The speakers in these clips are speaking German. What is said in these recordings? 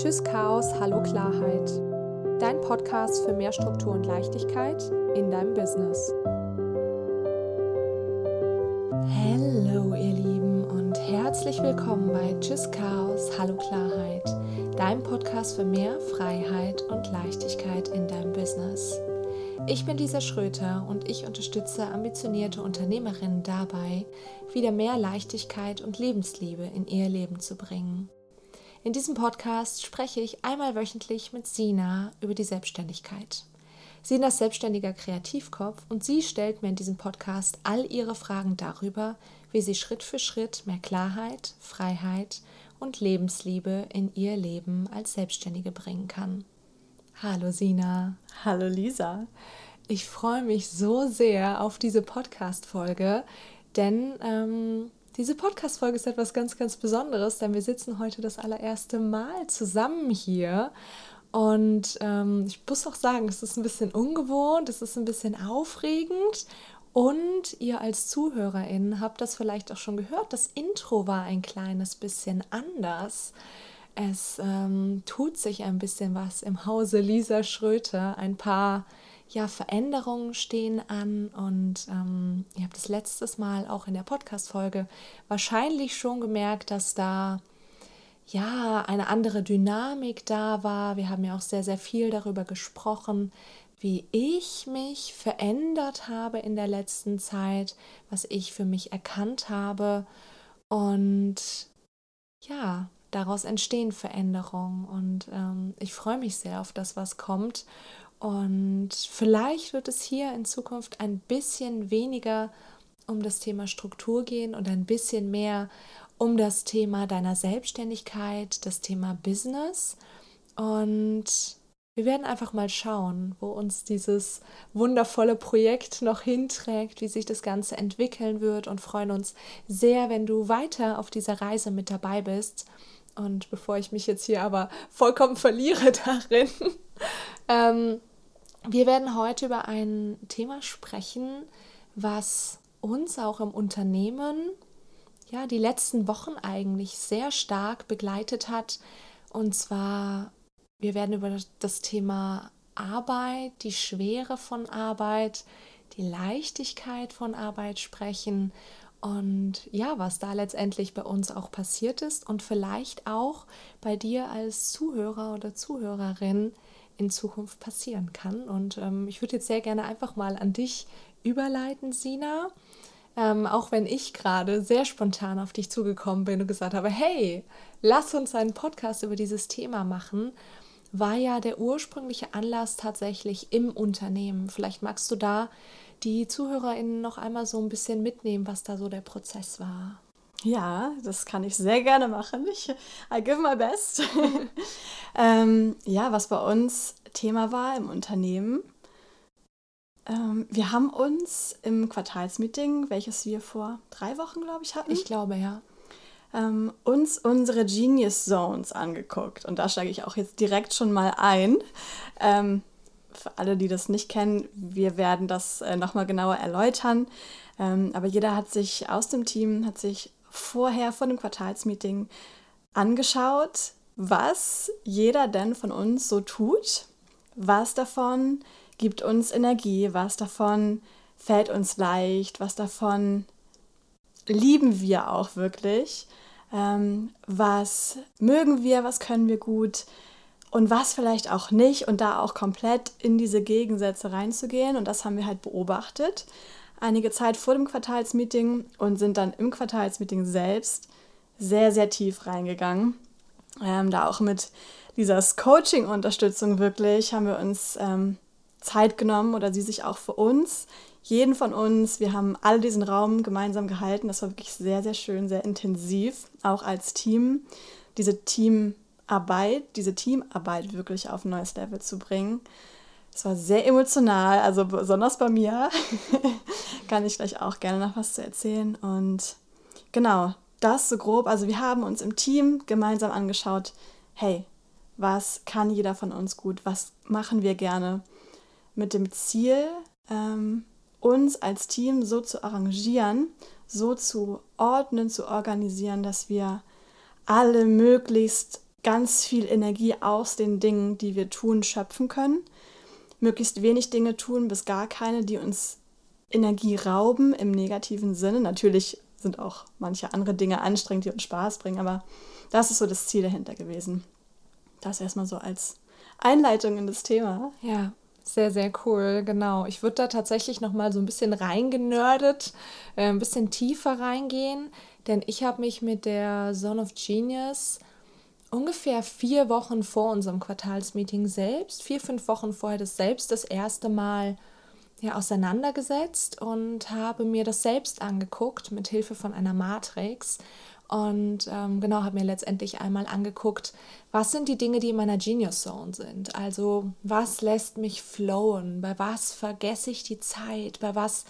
Tschüss Chaos, Hallo Klarheit. Dein Podcast für mehr Struktur und Leichtigkeit in deinem Business. Hallo ihr Lieben und herzlich willkommen bei Tschüss Chaos, Hallo Klarheit, deinem Podcast für mehr Freiheit und Leichtigkeit in deinem Business. Ich bin Lisa Schröter und ich unterstütze ambitionierte Unternehmerinnen dabei, wieder mehr Leichtigkeit und Lebensliebe in ihr Leben zu bringen. In diesem Podcast spreche ich einmal wöchentlich mit Sina über die Selbstständigkeit. Sina ist selbstständiger Kreativkopf und sie stellt mir in diesem Podcast all ihre Fragen darüber, wie sie Schritt für Schritt mehr Klarheit, Freiheit und Lebensliebe in ihr Leben als Selbstständige bringen kann. Hallo Sina. Hallo Lisa. Ich freue mich so sehr auf diese Podcast-Folge, denn ähm, diese Podcast-Folge ist etwas ganz, ganz Besonderes, denn wir sitzen heute das allererste Mal zusammen hier. Und ähm, ich muss auch sagen, es ist ein bisschen ungewohnt, es ist ein bisschen aufregend. Und ihr als ZuhörerInnen habt das vielleicht auch schon gehört, das Intro war ein kleines bisschen anders. Es ähm, tut sich ein bisschen was im Hause Lisa Schröter. Ein paar ja, Veränderungen stehen an und ähm, ihr habt das letztes Mal auch in der Podcast-Folge wahrscheinlich schon gemerkt, dass da ja eine andere Dynamik da war. Wir haben ja auch sehr, sehr viel darüber gesprochen, wie ich mich verändert habe in der letzten Zeit, was ich für mich erkannt habe und ja, daraus entstehen Veränderungen und ähm, ich freue mich sehr auf das, was kommt. Und vielleicht wird es hier in Zukunft ein bisschen weniger um das Thema Struktur gehen und ein bisschen mehr um das Thema deiner Selbstständigkeit, das Thema Business. Und wir werden einfach mal schauen, wo uns dieses wundervolle Projekt noch hinträgt, wie sich das Ganze entwickeln wird und freuen uns sehr, wenn du weiter auf dieser Reise mit dabei bist. Und bevor ich mich jetzt hier aber vollkommen verliere darin, ähm, wir werden heute über ein Thema sprechen, was uns auch im Unternehmen ja die letzten Wochen eigentlich sehr stark begleitet hat. Und zwar, wir werden über das Thema Arbeit, die Schwere von Arbeit, die Leichtigkeit von Arbeit sprechen und ja, was da letztendlich bei uns auch passiert ist und vielleicht auch bei dir als Zuhörer oder Zuhörerin in Zukunft passieren kann. Und ähm, ich würde jetzt sehr gerne einfach mal an dich überleiten, Sina. Ähm, auch wenn ich gerade sehr spontan auf dich zugekommen bin und gesagt habe, hey, lass uns einen Podcast über dieses Thema machen, war ja der ursprüngliche Anlass tatsächlich im Unternehmen. Vielleicht magst du da die ZuhörerInnen noch einmal so ein bisschen mitnehmen, was da so der Prozess war. Ja, das kann ich sehr gerne machen. Ich, I give my best. ähm, ja, was bei uns Thema war im Unternehmen. Ähm, wir haben uns im Quartalsmeeting, welches wir vor drei Wochen, glaube ich, hatten. Ich glaube, ja. Ähm, uns unsere Genius Zones angeguckt. Und da steige ich auch jetzt direkt schon mal ein. Ähm, für alle, die das nicht kennen, wir werden das äh, nochmal genauer erläutern. Ähm, aber jeder hat sich aus dem Team, hat sich vorher, vor dem Quartalsmeeting angeschaut, was jeder denn von uns so tut, was davon gibt uns Energie, was davon fällt uns leicht, was davon lieben wir auch wirklich, ähm, was mögen wir, was können wir gut, und was vielleicht auch nicht? Und da auch komplett in diese Gegensätze reinzugehen. Und das haben wir halt beobachtet einige Zeit vor dem Quartalsmeeting und sind dann im Quartalsmeeting selbst sehr, sehr tief reingegangen. Ähm, da auch mit dieser Coaching-Unterstützung wirklich haben wir uns ähm, Zeit genommen oder sie sich auch für uns, jeden von uns. Wir haben alle diesen Raum gemeinsam gehalten. Das war wirklich sehr, sehr schön, sehr intensiv, auch als Team. Diese Team Arbeit, diese Teamarbeit wirklich auf ein neues Level zu bringen. Es war sehr emotional, also besonders bei mir. Kann ich gleich auch gerne noch was zu erzählen. Und genau, das so grob. Also wir haben uns im Team gemeinsam angeschaut, hey, was kann jeder von uns gut, was machen wir gerne, mit dem Ziel, ähm, uns als Team so zu arrangieren, so zu ordnen, zu organisieren, dass wir alle möglichst ganz viel Energie aus den Dingen, die wir tun, schöpfen können. Möglichst wenig Dinge tun, bis gar keine, die uns Energie rauben im negativen Sinne. Natürlich sind auch manche andere Dinge anstrengend, die uns Spaß bringen, aber das ist so das Ziel dahinter gewesen. Das erstmal so als Einleitung in das Thema. Ja, sehr, sehr cool, genau. Ich würde da tatsächlich noch mal so ein bisschen reingenördet, äh, ein bisschen tiefer reingehen, denn ich habe mich mit der Zone of Genius ungefähr vier Wochen vor unserem Quartalsmeeting selbst, vier, fünf Wochen vorher das selbst das erste Mal ja, auseinandergesetzt und habe mir das selbst angeguckt mit Hilfe von einer Matrix. Und ähm, genau habe mir letztendlich einmal angeguckt, was sind die Dinge, die in meiner Genius Zone sind. Also was lässt mich flowen, bei was vergesse ich die Zeit, bei was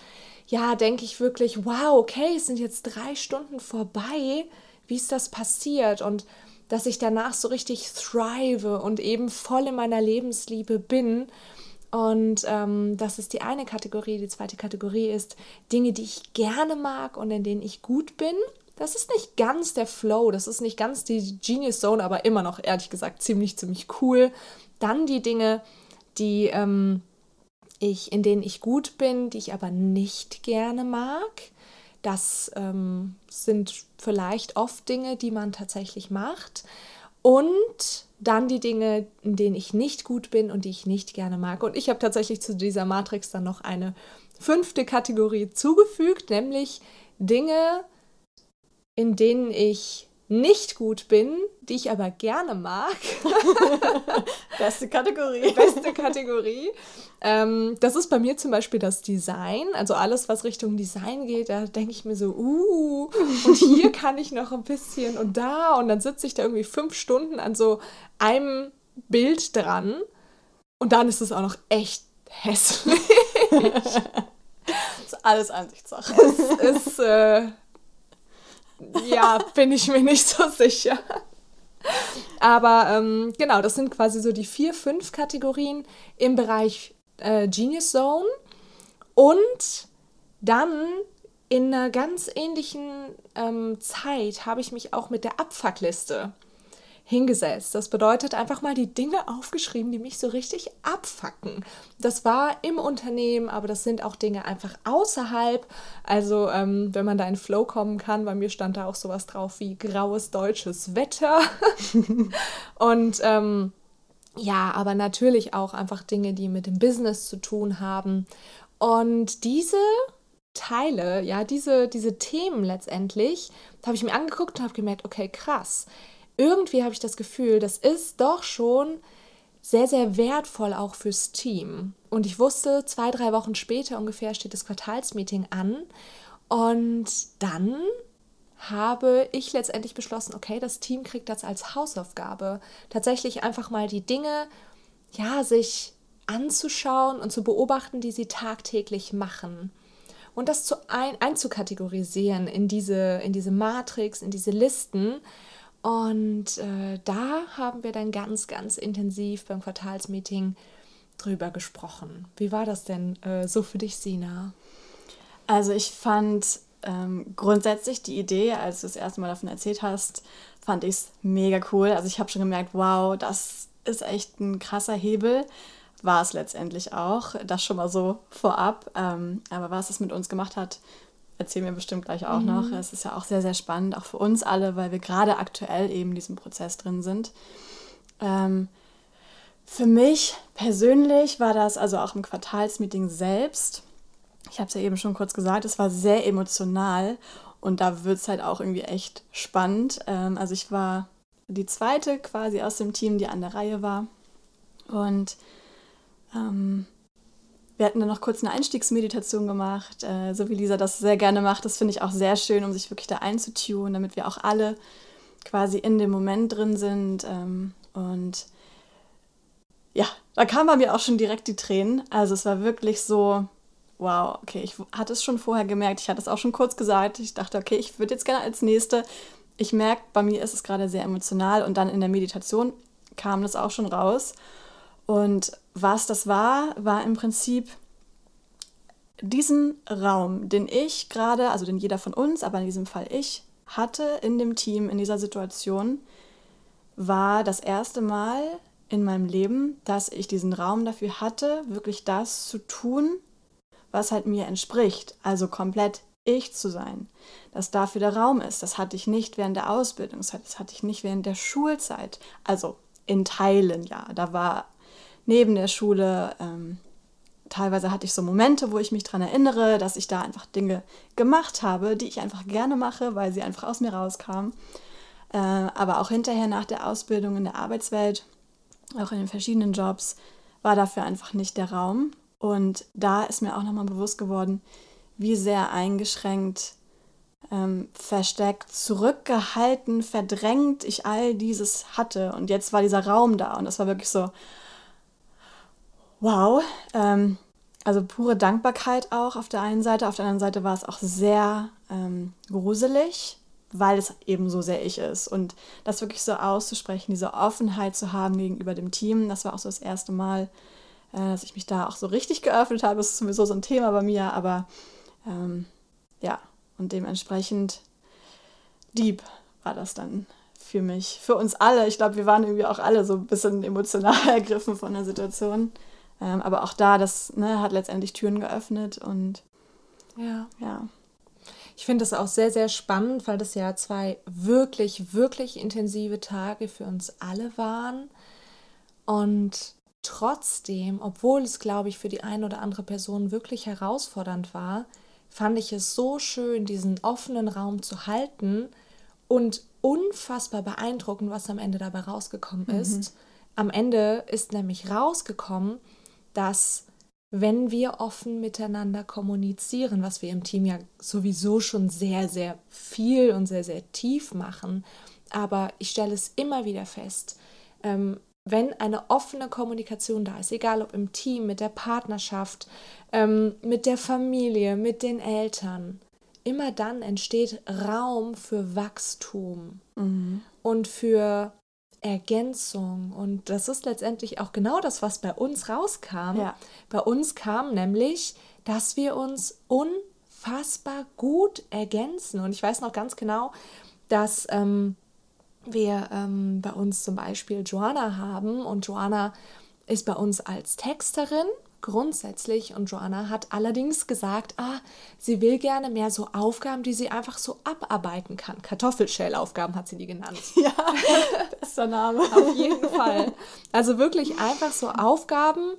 ja denke ich wirklich, wow, okay, es sind jetzt drei Stunden vorbei, wie ist das passiert? Und dass ich danach so richtig thrive und eben voll in meiner Lebensliebe bin. Und ähm, das ist die eine Kategorie. Die zweite Kategorie ist Dinge, die ich gerne mag und in denen ich gut bin. Das ist nicht ganz der Flow, das ist nicht ganz die Genius Zone, aber immer noch, ehrlich gesagt, ziemlich, ziemlich cool. Dann die Dinge, die ähm, ich, in denen ich gut bin, die ich aber nicht gerne mag. Das ähm, sind vielleicht oft Dinge, die man tatsächlich macht. Und dann die Dinge, in denen ich nicht gut bin und die ich nicht gerne mag. Und ich habe tatsächlich zu dieser Matrix dann noch eine fünfte Kategorie zugefügt, nämlich Dinge, in denen ich nicht gut bin, die ich aber gerne mag. Beste Kategorie. Beste Kategorie. Ähm, das ist bei mir zum Beispiel das Design. Also alles, was Richtung Design geht, da denke ich mir so, uh, und hier kann ich noch ein bisschen und da. Und dann sitze ich da irgendwie fünf Stunden an so einem Bild dran. Und dann ist es auch noch echt hässlich. das ist alles Ansichtssache. Es ist. Äh, ja, bin ich mir nicht so sicher. Aber ähm, genau, das sind quasi so die vier, fünf Kategorien im Bereich äh, Genius Zone. Und dann in einer ganz ähnlichen ähm, Zeit habe ich mich auch mit der Abfuckliste hingesetzt. Das bedeutet einfach mal die Dinge aufgeschrieben, die mich so richtig abfacken. Das war im Unternehmen, aber das sind auch Dinge einfach außerhalb. Also ähm, wenn man da in Flow kommen kann, bei mir stand da auch sowas drauf wie graues deutsches Wetter. Und ähm, ja, aber natürlich auch einfach Dinge, die mit dem Business zu tun haben. Und diese Teile, ja, diese, diese Themen letztendlich, habe ich mir angeguckt und habe gemerkt, okay, krass irgendwie habe ich das Gefühl, das ist doch schon sehr, sehr wertvoll auch fürs Team. Und ich wusste, zwei, drei Wochen später ungefähr steht das Quartalsmeeting an. Und dann habe ich letztendlich beschlossen, okay, das Team kriegt das als Hausaufgabe. Tatsächlich einfach mal die Dinge, ja, sich anzuschauen und zu beobachten, die sie tagtäglich machen. Und das zu ein, einzukategorisieren in diese, in diese Matrix, in diese Listen und äh, da haben wir dann ganz, ganz intensiv beim Quartalsmeeting drüber gesprochen. Wie war das denn äh, so für dich, Sina? Also ich fand ähm, grundsätzlich die Idee, als du das erste Mal davon erzählt hast, fand ich es mega cool. Also ich habe schon gemerkt, wow, das ist echt ein krasser Hebel. War es letztendlich auch. Das schon mal so vorab. Ähm, aber was es mit uns gemacht hat, erzählen wir bestimmt gleich auch mhm. noch. Es ist ja auch sehr, sehr spannend, auch für uns alle, weil wir gerade aktuell eben in diesem Prozess drin sind. Ähm, für mich persönlich war das also auch im Quartalsmeeting selbst. Ich habe es ja eben schon kurz gesagt, es war sehr emotional und da wird es halt auch irgendwie echt spannend. Ähm, also ich war die zweite quasi aus dem Team, die an der Reihe war. Und ähm, wir hatten dann noch kurz eine Einstiegsmeditation gemacht, äh, so wie Lisa das sehr gerne macht. Das finde ich auch sehr schön, um sich wirklich da einzutun, damit wir auch alle quasi in dem Moment drin sind. Ähm, und ja, da kamen bei mir auch schon direkt die Tränen. Also es war wirklich so, wow, okay, ich hatte es schon vorher gemerkt, ich hatte es auch schon kurz gesagt. Ich dachte, okay, ich würde jetzt gerne als nächste. Ich merke, bei mir ist es gerade sehr emotional und dann in der Meditation kam das auch schon raus. Und was das war, war im Prinzip diesen Raum, den ich gerade, also den jeder von uns, aber in diesem Fall ich, hatte in dem Team, in dieser Situation, war das erste Mal in meinem Leben, dass ich diesen Raum dafür hatte, wirklich das zu tun, was halt mir entspricht. Also komplett ich zu sein. Dass dafür der Raum ist. Das hatte ich nicht während der Ausbildungszeit. Das hatte ich nicht während der Schulzeit. Also in Teilen, ja. Da war neben der Schule, ähm, teilweise hatte ich so Momente, wo ich mich daran erinnere, dass ich da einfach Dinge gemacht habe, die ich einfach gerne mache, weil sie einfach aus mir rauskamen. Äh, aber auch hinterher nach der Ausbildung in der Arbeitswelt, auch in den verschiedenen Jobs, war dafür einfach nicht der Raum. Und da ist mir auch nochmal bewusst geworden, wie sehr eingeschränkt, ähm, versteckt, zurückgehalten, verdrängt ich all dieses hatte. Und jetzt war dieser Raum da und das war wirklich so, wow. Ähm, also pure Dankbarkeit auch auf der einen Seite. Auf der anderen Seite war es auch sehr ähm, gruselig, weil es eben so sehr ich ist. Und das wirklich so auszusprechen, diese Offenheit zu haben gegenüber dem Team, das war auch so das erste Mal, äh, dass ich mich da auch so richtig geöffnet habe. Das ist sowieso so ein Thema bei mir, aber ähm, ja, und dementsprechend deep war das dann für mich, für uns alle. Ich glaube, wir waren irgendwie auch alle so ein bisschen emotional ergriffen von der Situation. Ähm, aber auch da, das ne, hat letztendlich Türen geöffnet und ja. ja. Ich finde das auch sehr, sehr spannend, weil das ja zwei wirklich, wirklich intensive Tage für uns alle waren. Und trotzdem, obwohl es, glaube ich, für die eine oder andere Person wirklich herausfordernd war, fand ich es so schön, diesen offenen Raum zu halten und unfassbar beeindruckend, was am Ende dabei rausgekommen mhm. ist. Am Ende ist nämlich rausgekommen, dass wenn wir offen miteinander kommunizieren, was wir im Team ja sowieso schon sehr, sehr viel und sehr, sehr tief machen, aber ich stelle es immer wieder fest, ähm, wenn eine offene Kommunikation da ist, egal ob im Team, mit der Partnerschaft, ähm, mit der Familie, mit den Eltern, immer dann entsteht Raum für Wachstum mhm. und für Ergänzung. Und das ist letztendlich auch genau das, was bei uns rauskam. Ja. Bei uns kam nämlich, dass wir uns unfassbar gut ergänzen. Und ich weiß noch ganz genau, dass ähm, wir ähm, bei uns zum Beispiel Joanna haben und Joanna ist bei uns als Texterin grundsätzlich und Joanna hat allerdings gesagt, ah, sie will gerne mehr so Aufgaben, die sie einfach so abarbeiten kann. Kartoffelschellaufgaben hat sie die genannt. Ja, bester Name. Auf jeden Fall. Also wirklich einfach so Aufgaben,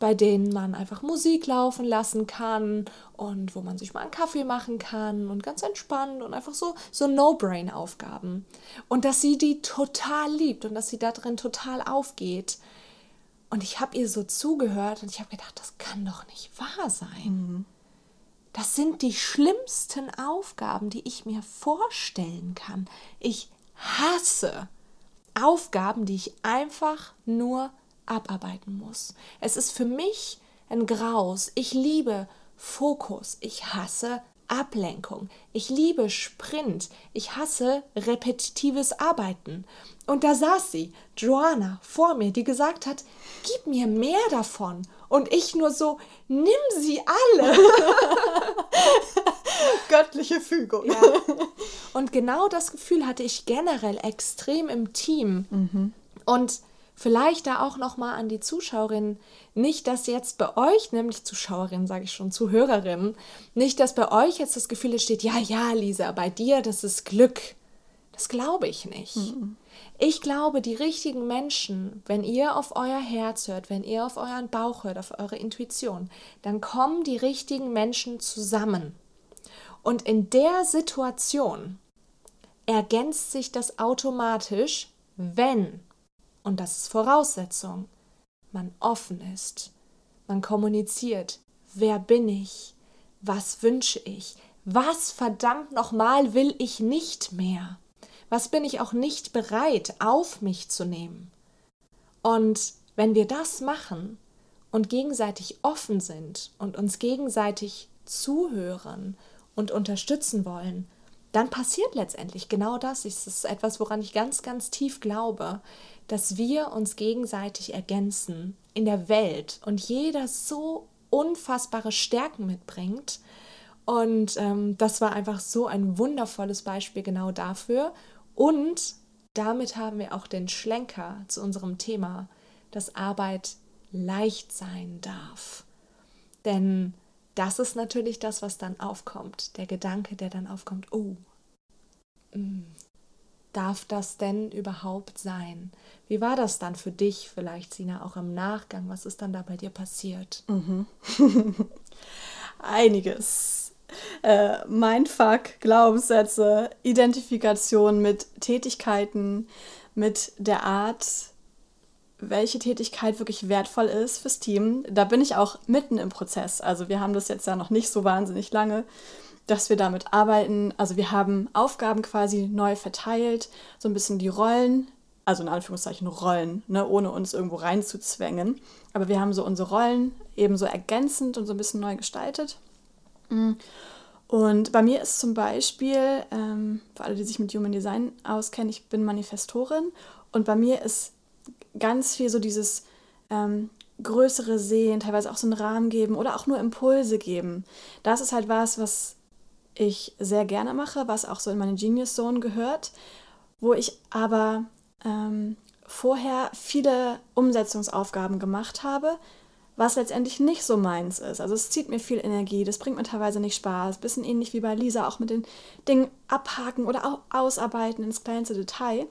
bei denen man einfach Musik laufen lassen kann und wo man sich mal einen Kaffee machen kann und ganz entspannt und einfach so, so No-Brain-Aufgaben. Und dass sie die total liebt und dass sie da drin total aufgeht. Und ich habe ihr so zugehört und ich habe gedacht, das kann doch nicht wahr sein. Mhm. Das sind die schlimmsten Aufgaben, die ich mir vorstellen kann. Ich hasse Aufgaben, die ich einfach nur abarbeiten muss. Es ist für mich ein Graus. Ich liebe Fokus. Ich hasse Ablenkung. Ich liebe Sprint. Ich hasse repetitives Arbeiten. Und da saß sie, Joanna, vor mir, die gesagt hat, gib mir mehr davon. Und ich nur so, nimm sie alle. Göttliche Fügung. Ja. Und genau das Gefühl hatte ich generell extrem im Team. Mhm. Und vielleicht da auch noch mal an die Zuschauerinnen, nicht, dass jetzt bei euch, nämlich Zuschauerinnen, sage ich schon, Zuhörerinnen, nicht, dass bei euch jetzt das Gefühl entsteht, ja, ja, Lisa, bei dir, das ist Glück. Das glaube ich nicht. Mhm. Ich glaube, die richtigen Menschen, wenn ihr auf euer Herz hört, wenn ihr auf euren Bauch hört, auf eure Intuition, dann kommen die richtigen Menschen zusammen. Und in der Situation ergänzt sich das automatisch, wenn und das ist Voraussetzung, man offen ist, man kommuniziert, wer bin ich, was wünsche ich, was verdammt nochmal will ich nicht mehr, was bin ich auch nicht bereit auf mich zu nehmen. Und wenn wir das machen und gegenseitig offen sind und uns gegenseitig zuhören und unterstützen wollen, dann passiert letztendlich genau das. Es ist etwas, woran ich ganz, ganz tief glaube, dass wir uns gegenseitig ergänzen in der Welt und jeder so unfassbare Stärken mitbringt. Und ähm, das war einfach so ein wundervolles Beispiel genau dafür. Und damit haben wir auch den Schlenker zu unserem Thema, dass Arbeit leicht sein darf. Denn das ist natürlich das, was dann aufkommt. Der Gedanke, der dann aufkommt, oh, mm, darf das denn überhaupt sein? Wie war das dann für dich vielleicht, Sina, auch im Nachgang? Was ist dann da bei dir passiert? Mhm. Einiges. Äh, Mindfuck, Glaubenssätze, Identifikation mit Tätigkeiten, mit der Art, welche Tätigkeit wirklich wertvoll ist fürs Team. Da bin ich auch mitten im Prozess. Also wir haben das jetzt ja noch nicht so wahnsinnig lange, dass wir damit arbeiten. Also wir haben Aufgaben quasi neu verteilt, so ein bisschen die Rollen, also in Anführungszeichen Rollen, ne, ohne uns irgendwo reinzuzwängen. Aber wir haben so unsere Rollen eben so ergänzend und so ein bisschen neu gestaltet. Und bei mir ist zum Beispiel, ähm, für alle, die sich mit Human Design auskennen, ich bin Manifestorin und bei mir ist ganz viel so dieses ähm, größere Sehen, teilweise auch so einen Rahmen geben oder auch nur Impulse geben. Das ist halt was, was ich sehr gerne mache, was auch so in meine Genius Zone gehört, wo ich aber ähm, vorher viele Umsetzungsaufgaben gemacht habe, was letztendlich nicht so meins ist. Also es zieht mir viel Energie, das bringt mir teilweise nicht Spaß. Bisschen ähnlich wie bei Lisa, auch mit den Dingen abhaken oder auch ausarbeiten ins kleinste Detail.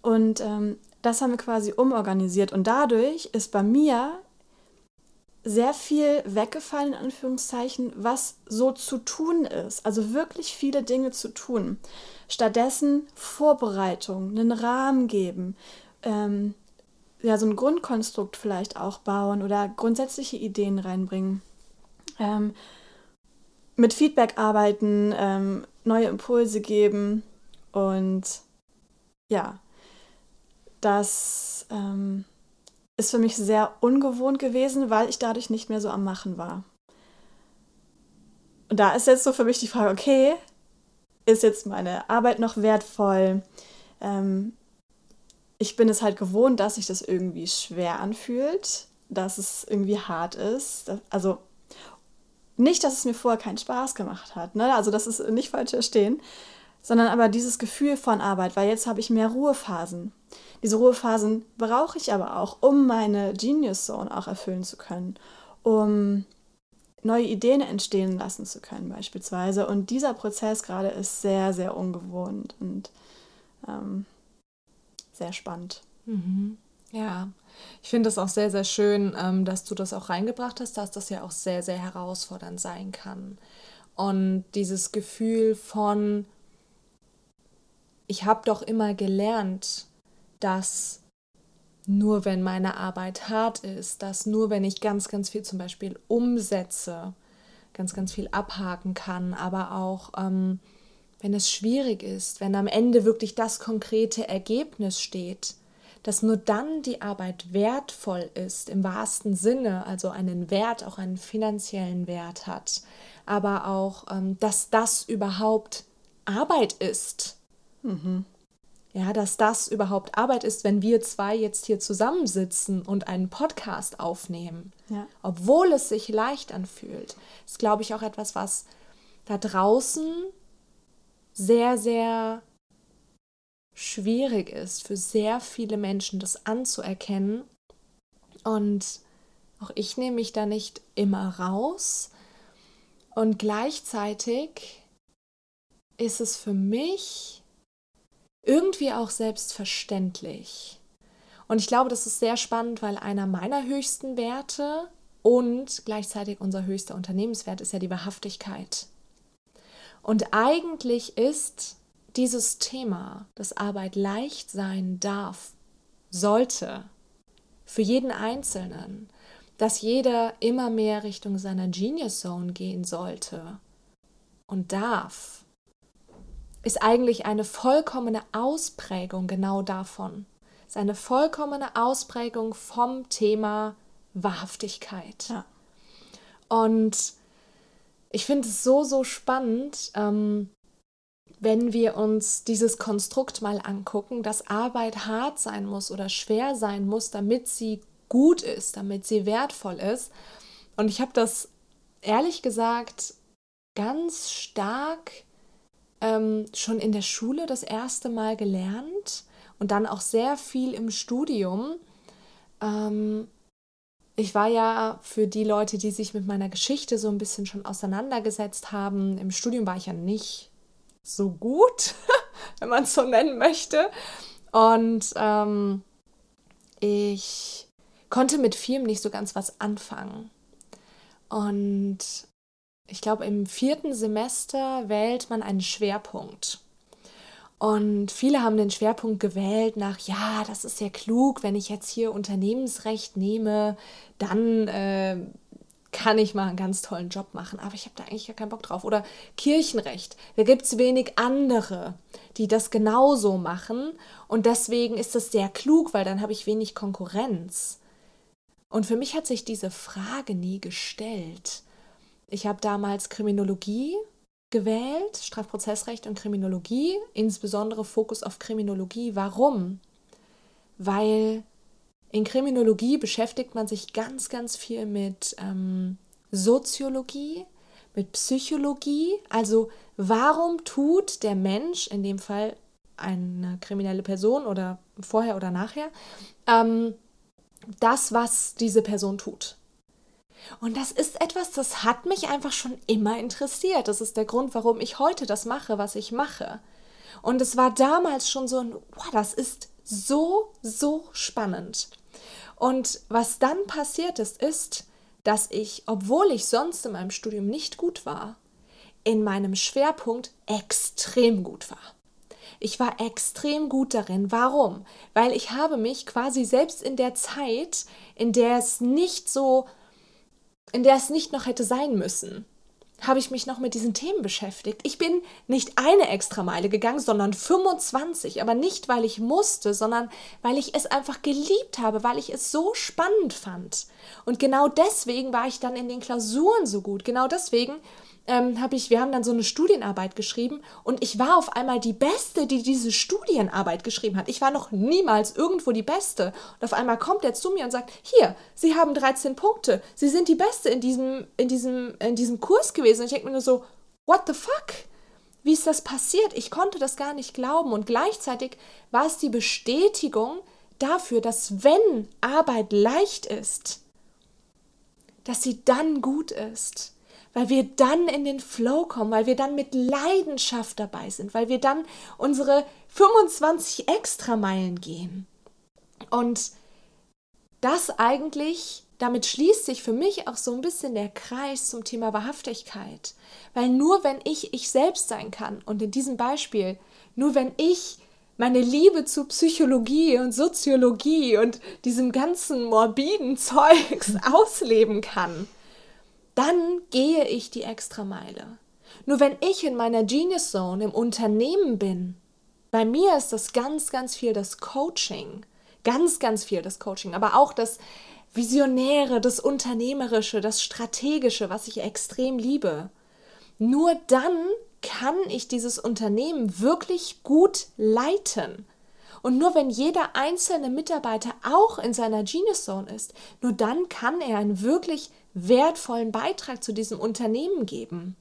Und ähm, das haben wir quasi umorganisiert und dadurch ist bei mir sehr viel weggefallen, in Anführungszeichen, was so zu tun ist. Also wirklich viele Dinge zu tun. Stattdessen Vorbereitung, einen Rahmen geben, ähm, ja, so ein Grundkonstrukt vielleicht auch bauen oder grundsätzliche Ideen reinbringen. Ähm, mit Feedback arbeiten, ähm, neue Impulse geben und ja, das ähm, ist für mich sehr ungewohnt gewesen, weil ich dadurch nicht mehr so am Machen war. Und da ist jetzt so für mich die Frage, okay, ist jetzt meine Arbeit noch wertvoll? Ähm, ich bin es halt gewohnt, dass sich das irgendwie schwer anfühlt, dass es irgendwie hart ist. Also nicht, dass es mir vorher keinen Spaß gemacht hat, ne? also das ist nicht falsch verstehen, sondern aber dieses Gefühl von Arbeit, weil jetzt habe ich mehr Ruhephasen. Diese Ruhephasen brauche ich aber auch, um meine Genius Zone auch erfüllen zu können, um neue Ideen entstehen lassen zu können beispielsweise. Und dieser Prozess gerade ist sehr, sehr ungewohnt und ähm, sehr spannend. Mhm. Ja, ich finde es auch sehr, sehr schön, ähm, dass du das auch reingebracht hast, dass das ja auch sehr, sehr herausfordernd sein kann. Und dieses Gefühl von, ich habe doch immer gelernt, dass nur wenn meine Arbeit hart ist, dass nur wenn ich ganz, ganz viel zum Beispiel umsetze, ganz, ganz viel abhaken kann, aber auch ähm, wenn es schwierig ist, wenn am Ende wirklich das konkrete Ergebnis steht, dass nur dann die Arbeit wertvoll ist, im wahrsten Sinne, also einen Wert, auch einen finanziellen Wert hat, aber auch, ähm, dass das überhaupt Arbeit ist. Mhm. Ja, dass das überhaupt Arbeit ist, wenn wir zwei jetzt hier zusammensitzen und einen Podcast aufnehmen. Ja. Obwohl es sich leicht anfühlt, ist, glaube ich, auch etwas, was da draußen sehr, sehr schwierig ist für sehr viele Menschen, das anzuerkennen. Und auch ich nehme mich da nicht immer raus. Und gleichzeitig ist es für mich irgendwie auch selbstverständlich. Und ich glaube, das ist sehr spannend, weil einer meiner höchsten Werte und gleichzeitig unser höchster Unternehmenswert ist ja die Wahrhaftigkeit. Und eigentlich ist dieses Thema, dass Arbeit leicht sein darf, sollte, für jeden Einzelnen, dass jeder immer mehr Richtung seiner Genius Zone gehen sollte und darf, ist eigentlich eine vollkommene Ausprägung genau davon. Ist eine vollkommene Ausprägung vom Thema Wahrhaftigkeit. Ja. Und ich finde es so, so spannend, ähm, wenn wir uns dieses Konstrukt mal angucken, dass Arbeit hart sein muss oder schwer sein muss, damit sie gut ist, damit sie wertvoll ist. Und ich habe das ehrlich gesagt ganz stark ähm, schon in der Schule das erste Mal gelernt. und dann auch sehr viel im Studium. Ähm, ich war ja für die Leute, die sich mit meiner Geschichte so ein bisschen schon auseinandergesetzt haben, im Studium war ich ja nicht so gut, wenn man es so nennen möchte. Und ähm, ich konnte mit Film nicht so ganz was anfangen. Und ich glaube, im vierten Semester wählt man einen Schwerpunkt. Und viele haben den Schwerpunkt gewählt nach, ja, das ist ja klug, wenn ich jetzt hier Unternehmensrecht nehme, dann äh, kann ich mal einen ganz tollen Job machen. Aber ich habe da eigentlich gar keinen Bock drauf. Oder Kirchenrecht, da gibt es wenig andere, die das genauso machen. Und deswegen ist das sehr klug, weil dann habe ich wenig Konkurrenz. Und für mich hat sich diese Frage nie gestellt. Ich habe damals Kriminologie gewählt, Strafprozessrecht und Kriminologie, insbesondere Fokus auf Kriminologie. Warum? Weil in Kriminologie beschäftigt man sich ganz, ganz viel mit ähm, Soziologie, mit Psychologie. Also warum tut der Mensch, in dem Fall eine kriminelle Person oder vorher oder nachher, ähm, das, was diese Person tut. Und das ist etwas, das hat mich einfach schon immer interessiert. Das ist der Grund, warum ich heute das mache, was ich mache. Und es war damals schon so ein, wow, das ist so, so spannend. Und was dann passiert ist, ist, dass ich, obwohl ich sonst in meinem Studium nicht gut war, in meinem Schwerpunkt extrem gut war. Ich war extrem gut darin. Warum? Weil ich habe mich quasi selbst in der Zeit, in der es nicht so, in der es nicht noch hätte sein müssen, habe ich mich noch mit diesen Themen beschäftigt. Ich bin nicht eine Extrameile gegangen, sondern 25, aber nicht, weil ich musste, sondern weil ich es einfach geliebt habe, weil ich es so spannend fand. Und genau deswegen war ich dann in den Klausuren so gut. Genau deswegen ähm, habe ich, wir haben dann so eine Studienarbeit geschrieben und ich war auf einmal die Beste, die diese Studienarbeit geschrieben hat. Ich war noch niemals irgendwo die Beste. Und auf einmal kommt er zu mir und sagt, hier, Sie haben 13 Punkte. Sie sind die Beste in diesem, in diesem, in diesem Kurs gewesen. Und ich denke mir nur so, what the fuck? Wie ist das passiert? Ich konnte das gar nicht glauben. Und gleichzeitig war es die Bestätigung dafür, dass wenn Arbeit leicht ist, dass sie dann gut ist weil wir dann in den Flow kommen, weil wir dann mit Leidenschaft dabei sind, weil wir dann unsere 25 Extrameilen gehen. Und das eigentlich, damit schließt sich für mich auch so ein bisschen der Kreis zum Thema Wahrhaftigkeit. Weil nur wenn ich ich selbst sein kann und in diesem Beispiel, nur wenn ich meine Liebe zu Psychologie und Soziologie und diesem ganzen morbiden Zeugs ausleben kann, dann gehe ich die Extrameile. Nur wenn ich in meiner Genius Zone im Unternehmen bin, bei mir ist das ganz, ganz viel das Coaching. Ganz, ganz viel das Coaching, aber auch das Visionäre, das Unternehmerische, das Strategische, was ich extrem liebe. Nur dann kann ich dieses Unternehmen wirklich gut leiten. Und nur wenn jeder einzelne Mitarbeiter auch in seiner Genius Zone ist, nur dann kann er ein wirklich wertvollen Beitrag zu diesem Unternehmen geben.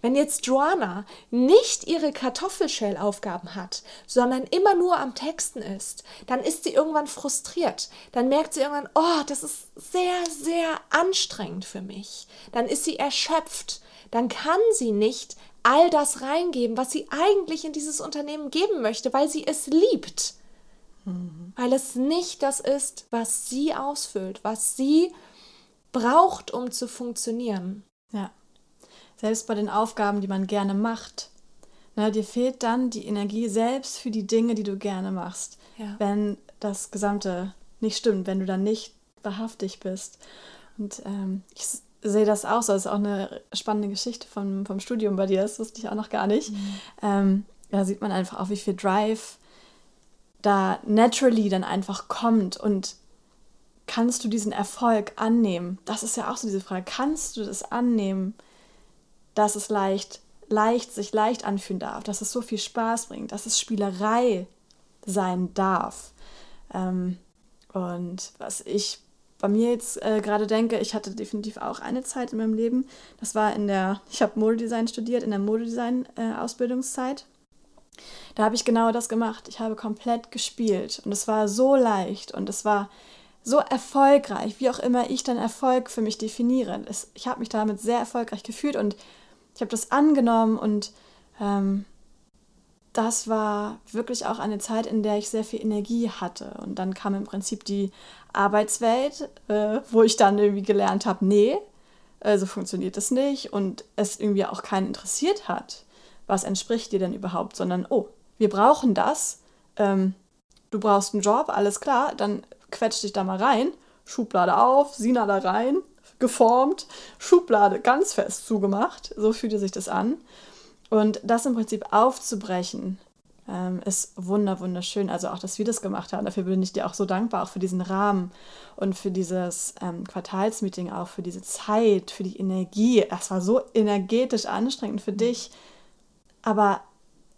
Wenn jetzt Joanna nicht ihre Kartoffelschellaufgaben hat, sondern immer nur am Texten ist, dann ist sie irgendwann frustriert. Dann merkt sie irgendwann, oh, das ist sehr, sehr anstrengend für mich. Dann ist sie erschöpft. Dann kann sie nicht all das reingeben, was sie eigentlich in dieses Unternehmen geben möchte, weil sie es liebt. Mhm. Weil es nicht das ist, was sie ausfüllt, was sie braucht, um zu funktionieren. Ja. Selbst bei den Aufgaben, die man gerne macht, ne, dir fehlt dann die Energie selbst für die Dinge, die du gerne machst. Ja. Wenn das Gesamte nicht stimmt, wenn du dann nicht wahrhaftig bist. Und ähm, ich sehe das auch so. Das ist auch eine spannende Geschichte vom, vom Studium bei dir. Das wusste ich auch noch gar nicht. Mhm. Ähm, da sieht man einfach auch, wie viel Drive da naturally dann einfach kommt und kannst du diesen Erfolg annehmen? Das ist ja auch so diese Frage. Kannst du das annehmen, dass es leicht, leicht sich leicht anfühlen darf, dass es so viel Spaß bringt, dass es Spielerei sein darf? Ähm, und was ich bei mir jetzt äh, gerade denke, ich hatte definitiv auch eine Zeit in meinem Leben. Das war in der, ich habe Modedesign studiert, in der Modedesign-Ausbildungszeit. Da habe ich genau das gemacht. Ich habe komplett gespielt und es war so leicht und es war so erfolgreich, wie auch immer ich dann Erfolg für mich definiere. Es, ich habe mich damit sehr erfolgreich gefühlt und ich habe das angenommen und ähm, das war wirklich auch eine Zeit, in der ich sehr viel Energie hatte. Und dann kam im Prinzip die Arbeitswelt, äh, wo ich dann irgendwie gelernt habe, nee, äh, so funktioniert das nicht und es irgendwie auch keinen interessiert hat, was entspricht dir denn überhaupt, sondern, oh, wir brauchen das, ähm, du brauchst einen Job, alles klar, dann quetsch dich da mal rein, Schublade auf, Sina da rein, geformt, Schublade ganz fest zugemacht, so fühlte sich das an. Und das im Prinzip aufzubrechen, ähm, ist wunder, wunderschön. Also auch, dass wir das gemacht haben. Dafür bin ich dir auch so dankbar, auch für diesen Rahmen und für dieses ähm, Quartalsmeeting, auch für diese Zeit, für die Energie. Es war so energetisch anstrengend für dich, aber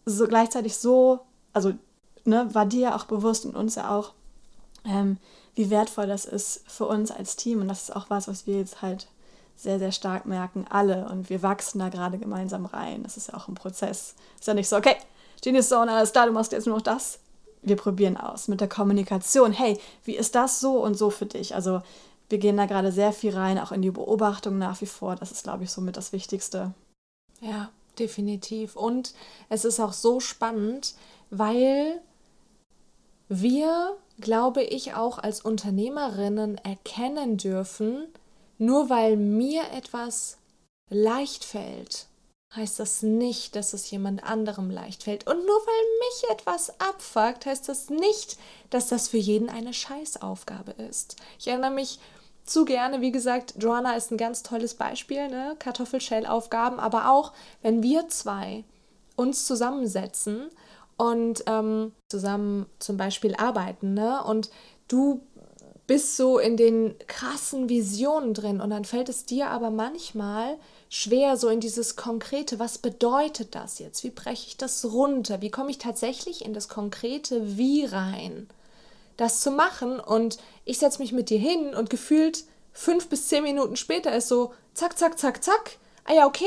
so gleichzeitig so, also ne, war dir ja auch bewusst und uns ja auch, ähm, wie wertvoll das ist für uns als Team. Und das ist auch was, was wir jetzt halt sehr, sehr stark merken, alle. Und wir wachsen da gerade gemeinsam rein. Das ist ja auch ein Prozess. Ist ja nicht so, okay, Genius Zone, alles da, du machst jetzt nur noch das. Wir probieren aus mit der Kommunikation. Hey, wie ist das so und so für dich? Also wir gehen da gerade sehr viel rein, auch in die Beobachtung nach wie vor. Das ist, glaube ich, somit das Wichtigste. Ja, definitiv. Und es ist auch so spannend, weil wir, glaube ich, auch als Unternehmerinnen erkennen dürfen, nur weil mir etwas leicht fällt, heißt das nicht, dass es jemand anderem leicht fällt. Und nur weil mich etwas abfuckt, heißt das nicht, dass das für jeden eine Scheißaufgabe ist. Ich erinnere mich zu gerne, wie gesagt, Joanna ist ein ganz tolles Beispiel, ne? Kartoffelschellaufgaben, aber auch, wenn wir zwei uns zusammensetzen und ähm, zusammen zum Beispiel arbeiten, ne? Und du bist so in den krassen Visionen drin und dann fällt es dir aber manchmal schwer so in dieses konkrete, was bedeutet das jetzt? Wie breche ich das runter? Wie komme ich tatsächlich in das konkrete Wie rein? Das zu machen und ich setze mich mit dir hin und gefühlt fünf bis zehn Minuten später ist so zack, zack, zack, zack. Ah ja, okay,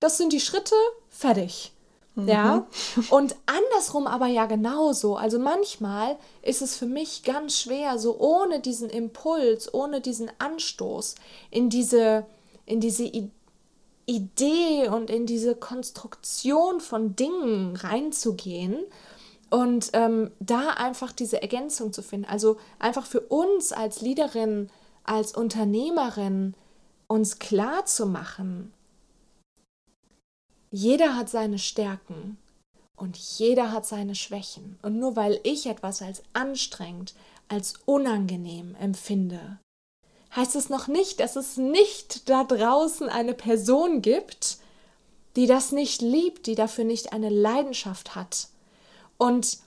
das sind die Schritte, fertig. Mhm. Ja, und andersrum aber ja genauso. Also manchmal ist es für mich ganz schwer, so ohne diesen Impuls, ohne diesen Anstoß in diese, in diese Idee und in diese Konstruktion von Dingen reinzugehen und ähm, da einfach diese Ergänzung zu finden. Also einfach für uns als Leaderin, als Unternehmerin, uns klar zu machen, jeder hat seine Stärken und jeder hat seine Schwächen. Und nur weil ich etwas als anstrengend, als unangenehm empfinde, heißt es noch nicht, dass es nicht da draußen eine Person gibt, die das nicht liebt, die dafür nicht eine Leidenschaft hat. Und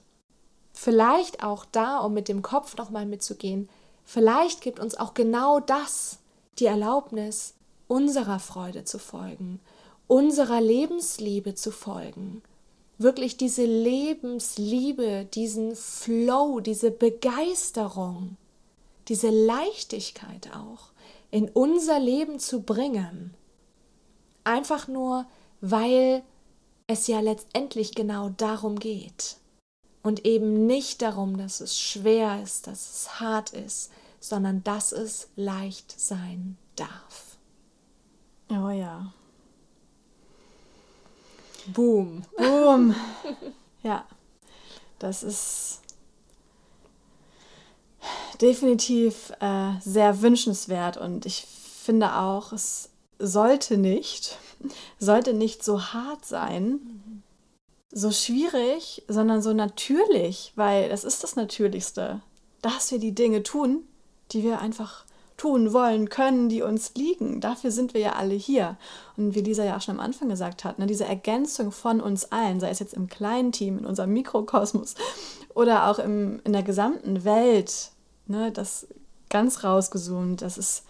vielleicht auch da, um mit dem Kopf nochmal mitzugehen, vielleicht gibt uns auch genau das die Erlaubnis, unserer Freude zu folgen unserer Lebensliebe zu folgen. Wirklich diese Lebensliebe, diesen Flow, diese Begeisterung, diese Leichtigkeit auch in unser Leben zu bringen. Einfach nur, weil es ja letztendlich genau darum geht. Und eben nicht darum, dass es schwer ist, dass es hart ist, sondern dass es leicht sein darf. Oh ja. Boom. Boom. ja, das ist definitiv äh, sehr wünschenswert und ich finde auch, es sollte nicht, sollte nicht so hart sein, so schwierig, sondern so natürlich, weil das ist das Natürlichste, dass wir die Dinge tun, die wir einfach tun wollen, können, die uns liegen. Dafür sind wir ja alle hier. Und wie Lisa ja auch schon am Anfang gesagt hat, ne, diese Ergänzung von uns allen, sei es jetzt im kleinen Team, in unserem Mikrokosmos oder auch im, in der gesamten Welt, ne, das ganz rausgezoomt, das ist,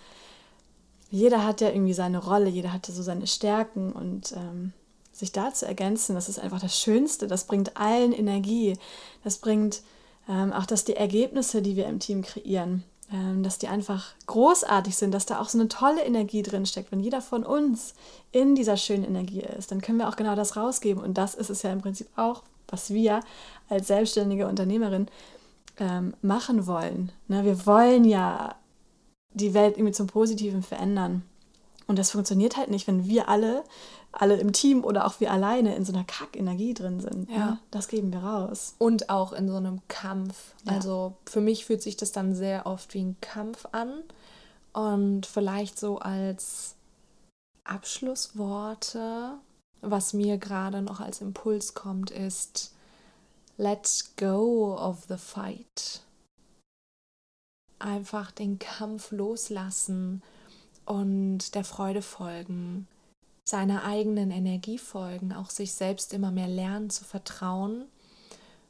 jeder hat ja irgendwie seine Rolle, jeder hat ja so seine Stärken und ähm, sich da zu ergänzen, das ist einfach das Schönste, das bringt allen Energie, das bringt ähm, auch, dass die Ergebnisse, die wir im Team kreieren, dass die einfach großartig sind, dass da auch so eine tolle Energie drin steckt. Wenn jeder von uns in dieser schönen Energie ist, dann können wir auch genau das rausgeben. Und das ist es ja im Prinzip auch, was wir als selbstständige Unternehmerin ähm, machen wollen. Ne? Wir wollen ja die Welt irgendwie zum Positiven verändern. Und das funktioniert halt nicht, wenn wir alle, alle im Team oder auch wir alleine in so einer Kack-Energie drin sind. Ja. Ne? Das geben wir raus. Und auch in so einem Kampf. Ja. Also für mich fühlt sich das dann sehr oft wie ein Kampf an. Und vielleicht so als Abschlussworte, was mir gerade noch als Impuls kommt, ist, let go of the fight. Einfach den Kampf loslassen und der Freude folgen, seiner eigenen Energie folgen, auch sich selbst immer mehr lernen zu vertrauen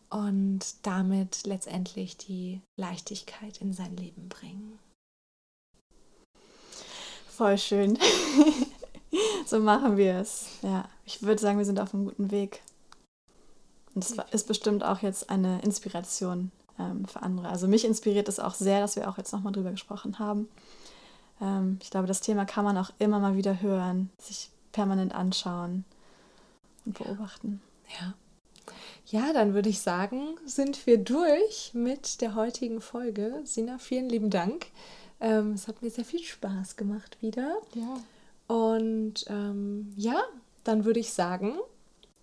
und damit letztendlich die Leichtigkeit in sein Leben bringen. Voll schön. so machen wir es. Ja, ich würde sagen, wir sind auf einem guten Weg. Und es ist bestimmt auch jetzt eine Inspiration ähm, für andere. Also mich inspiriert es auch sehr, dass wir auch jetzt nochmal drüber gesprochen haben. Ähm, ich glaube, das Thema kann man auch immer mal wieder hören, sich permanent anschauen und beobachten. Ja. Ja, dann würde ich sagen, sind wir durch mit der heutigen Folge. Sina, vielen lieben Dank. Ähm, es hat mir sehr viel Spaß gemacht wieder. Ja. Und ähm, ja, dann würde ich sagen,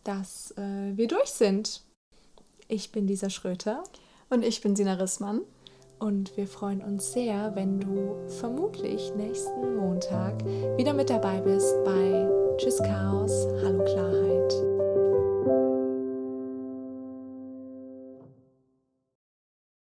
dass äh, wir durch sind. Ich bin Lisa Schröter. Und ich bin Sina Rissmann. Und wir freuen uns sehr, wenn du vermutlich nächsten Montag wieder mit dabei bist bei Tschüss Chaos, Hallo Klarheit.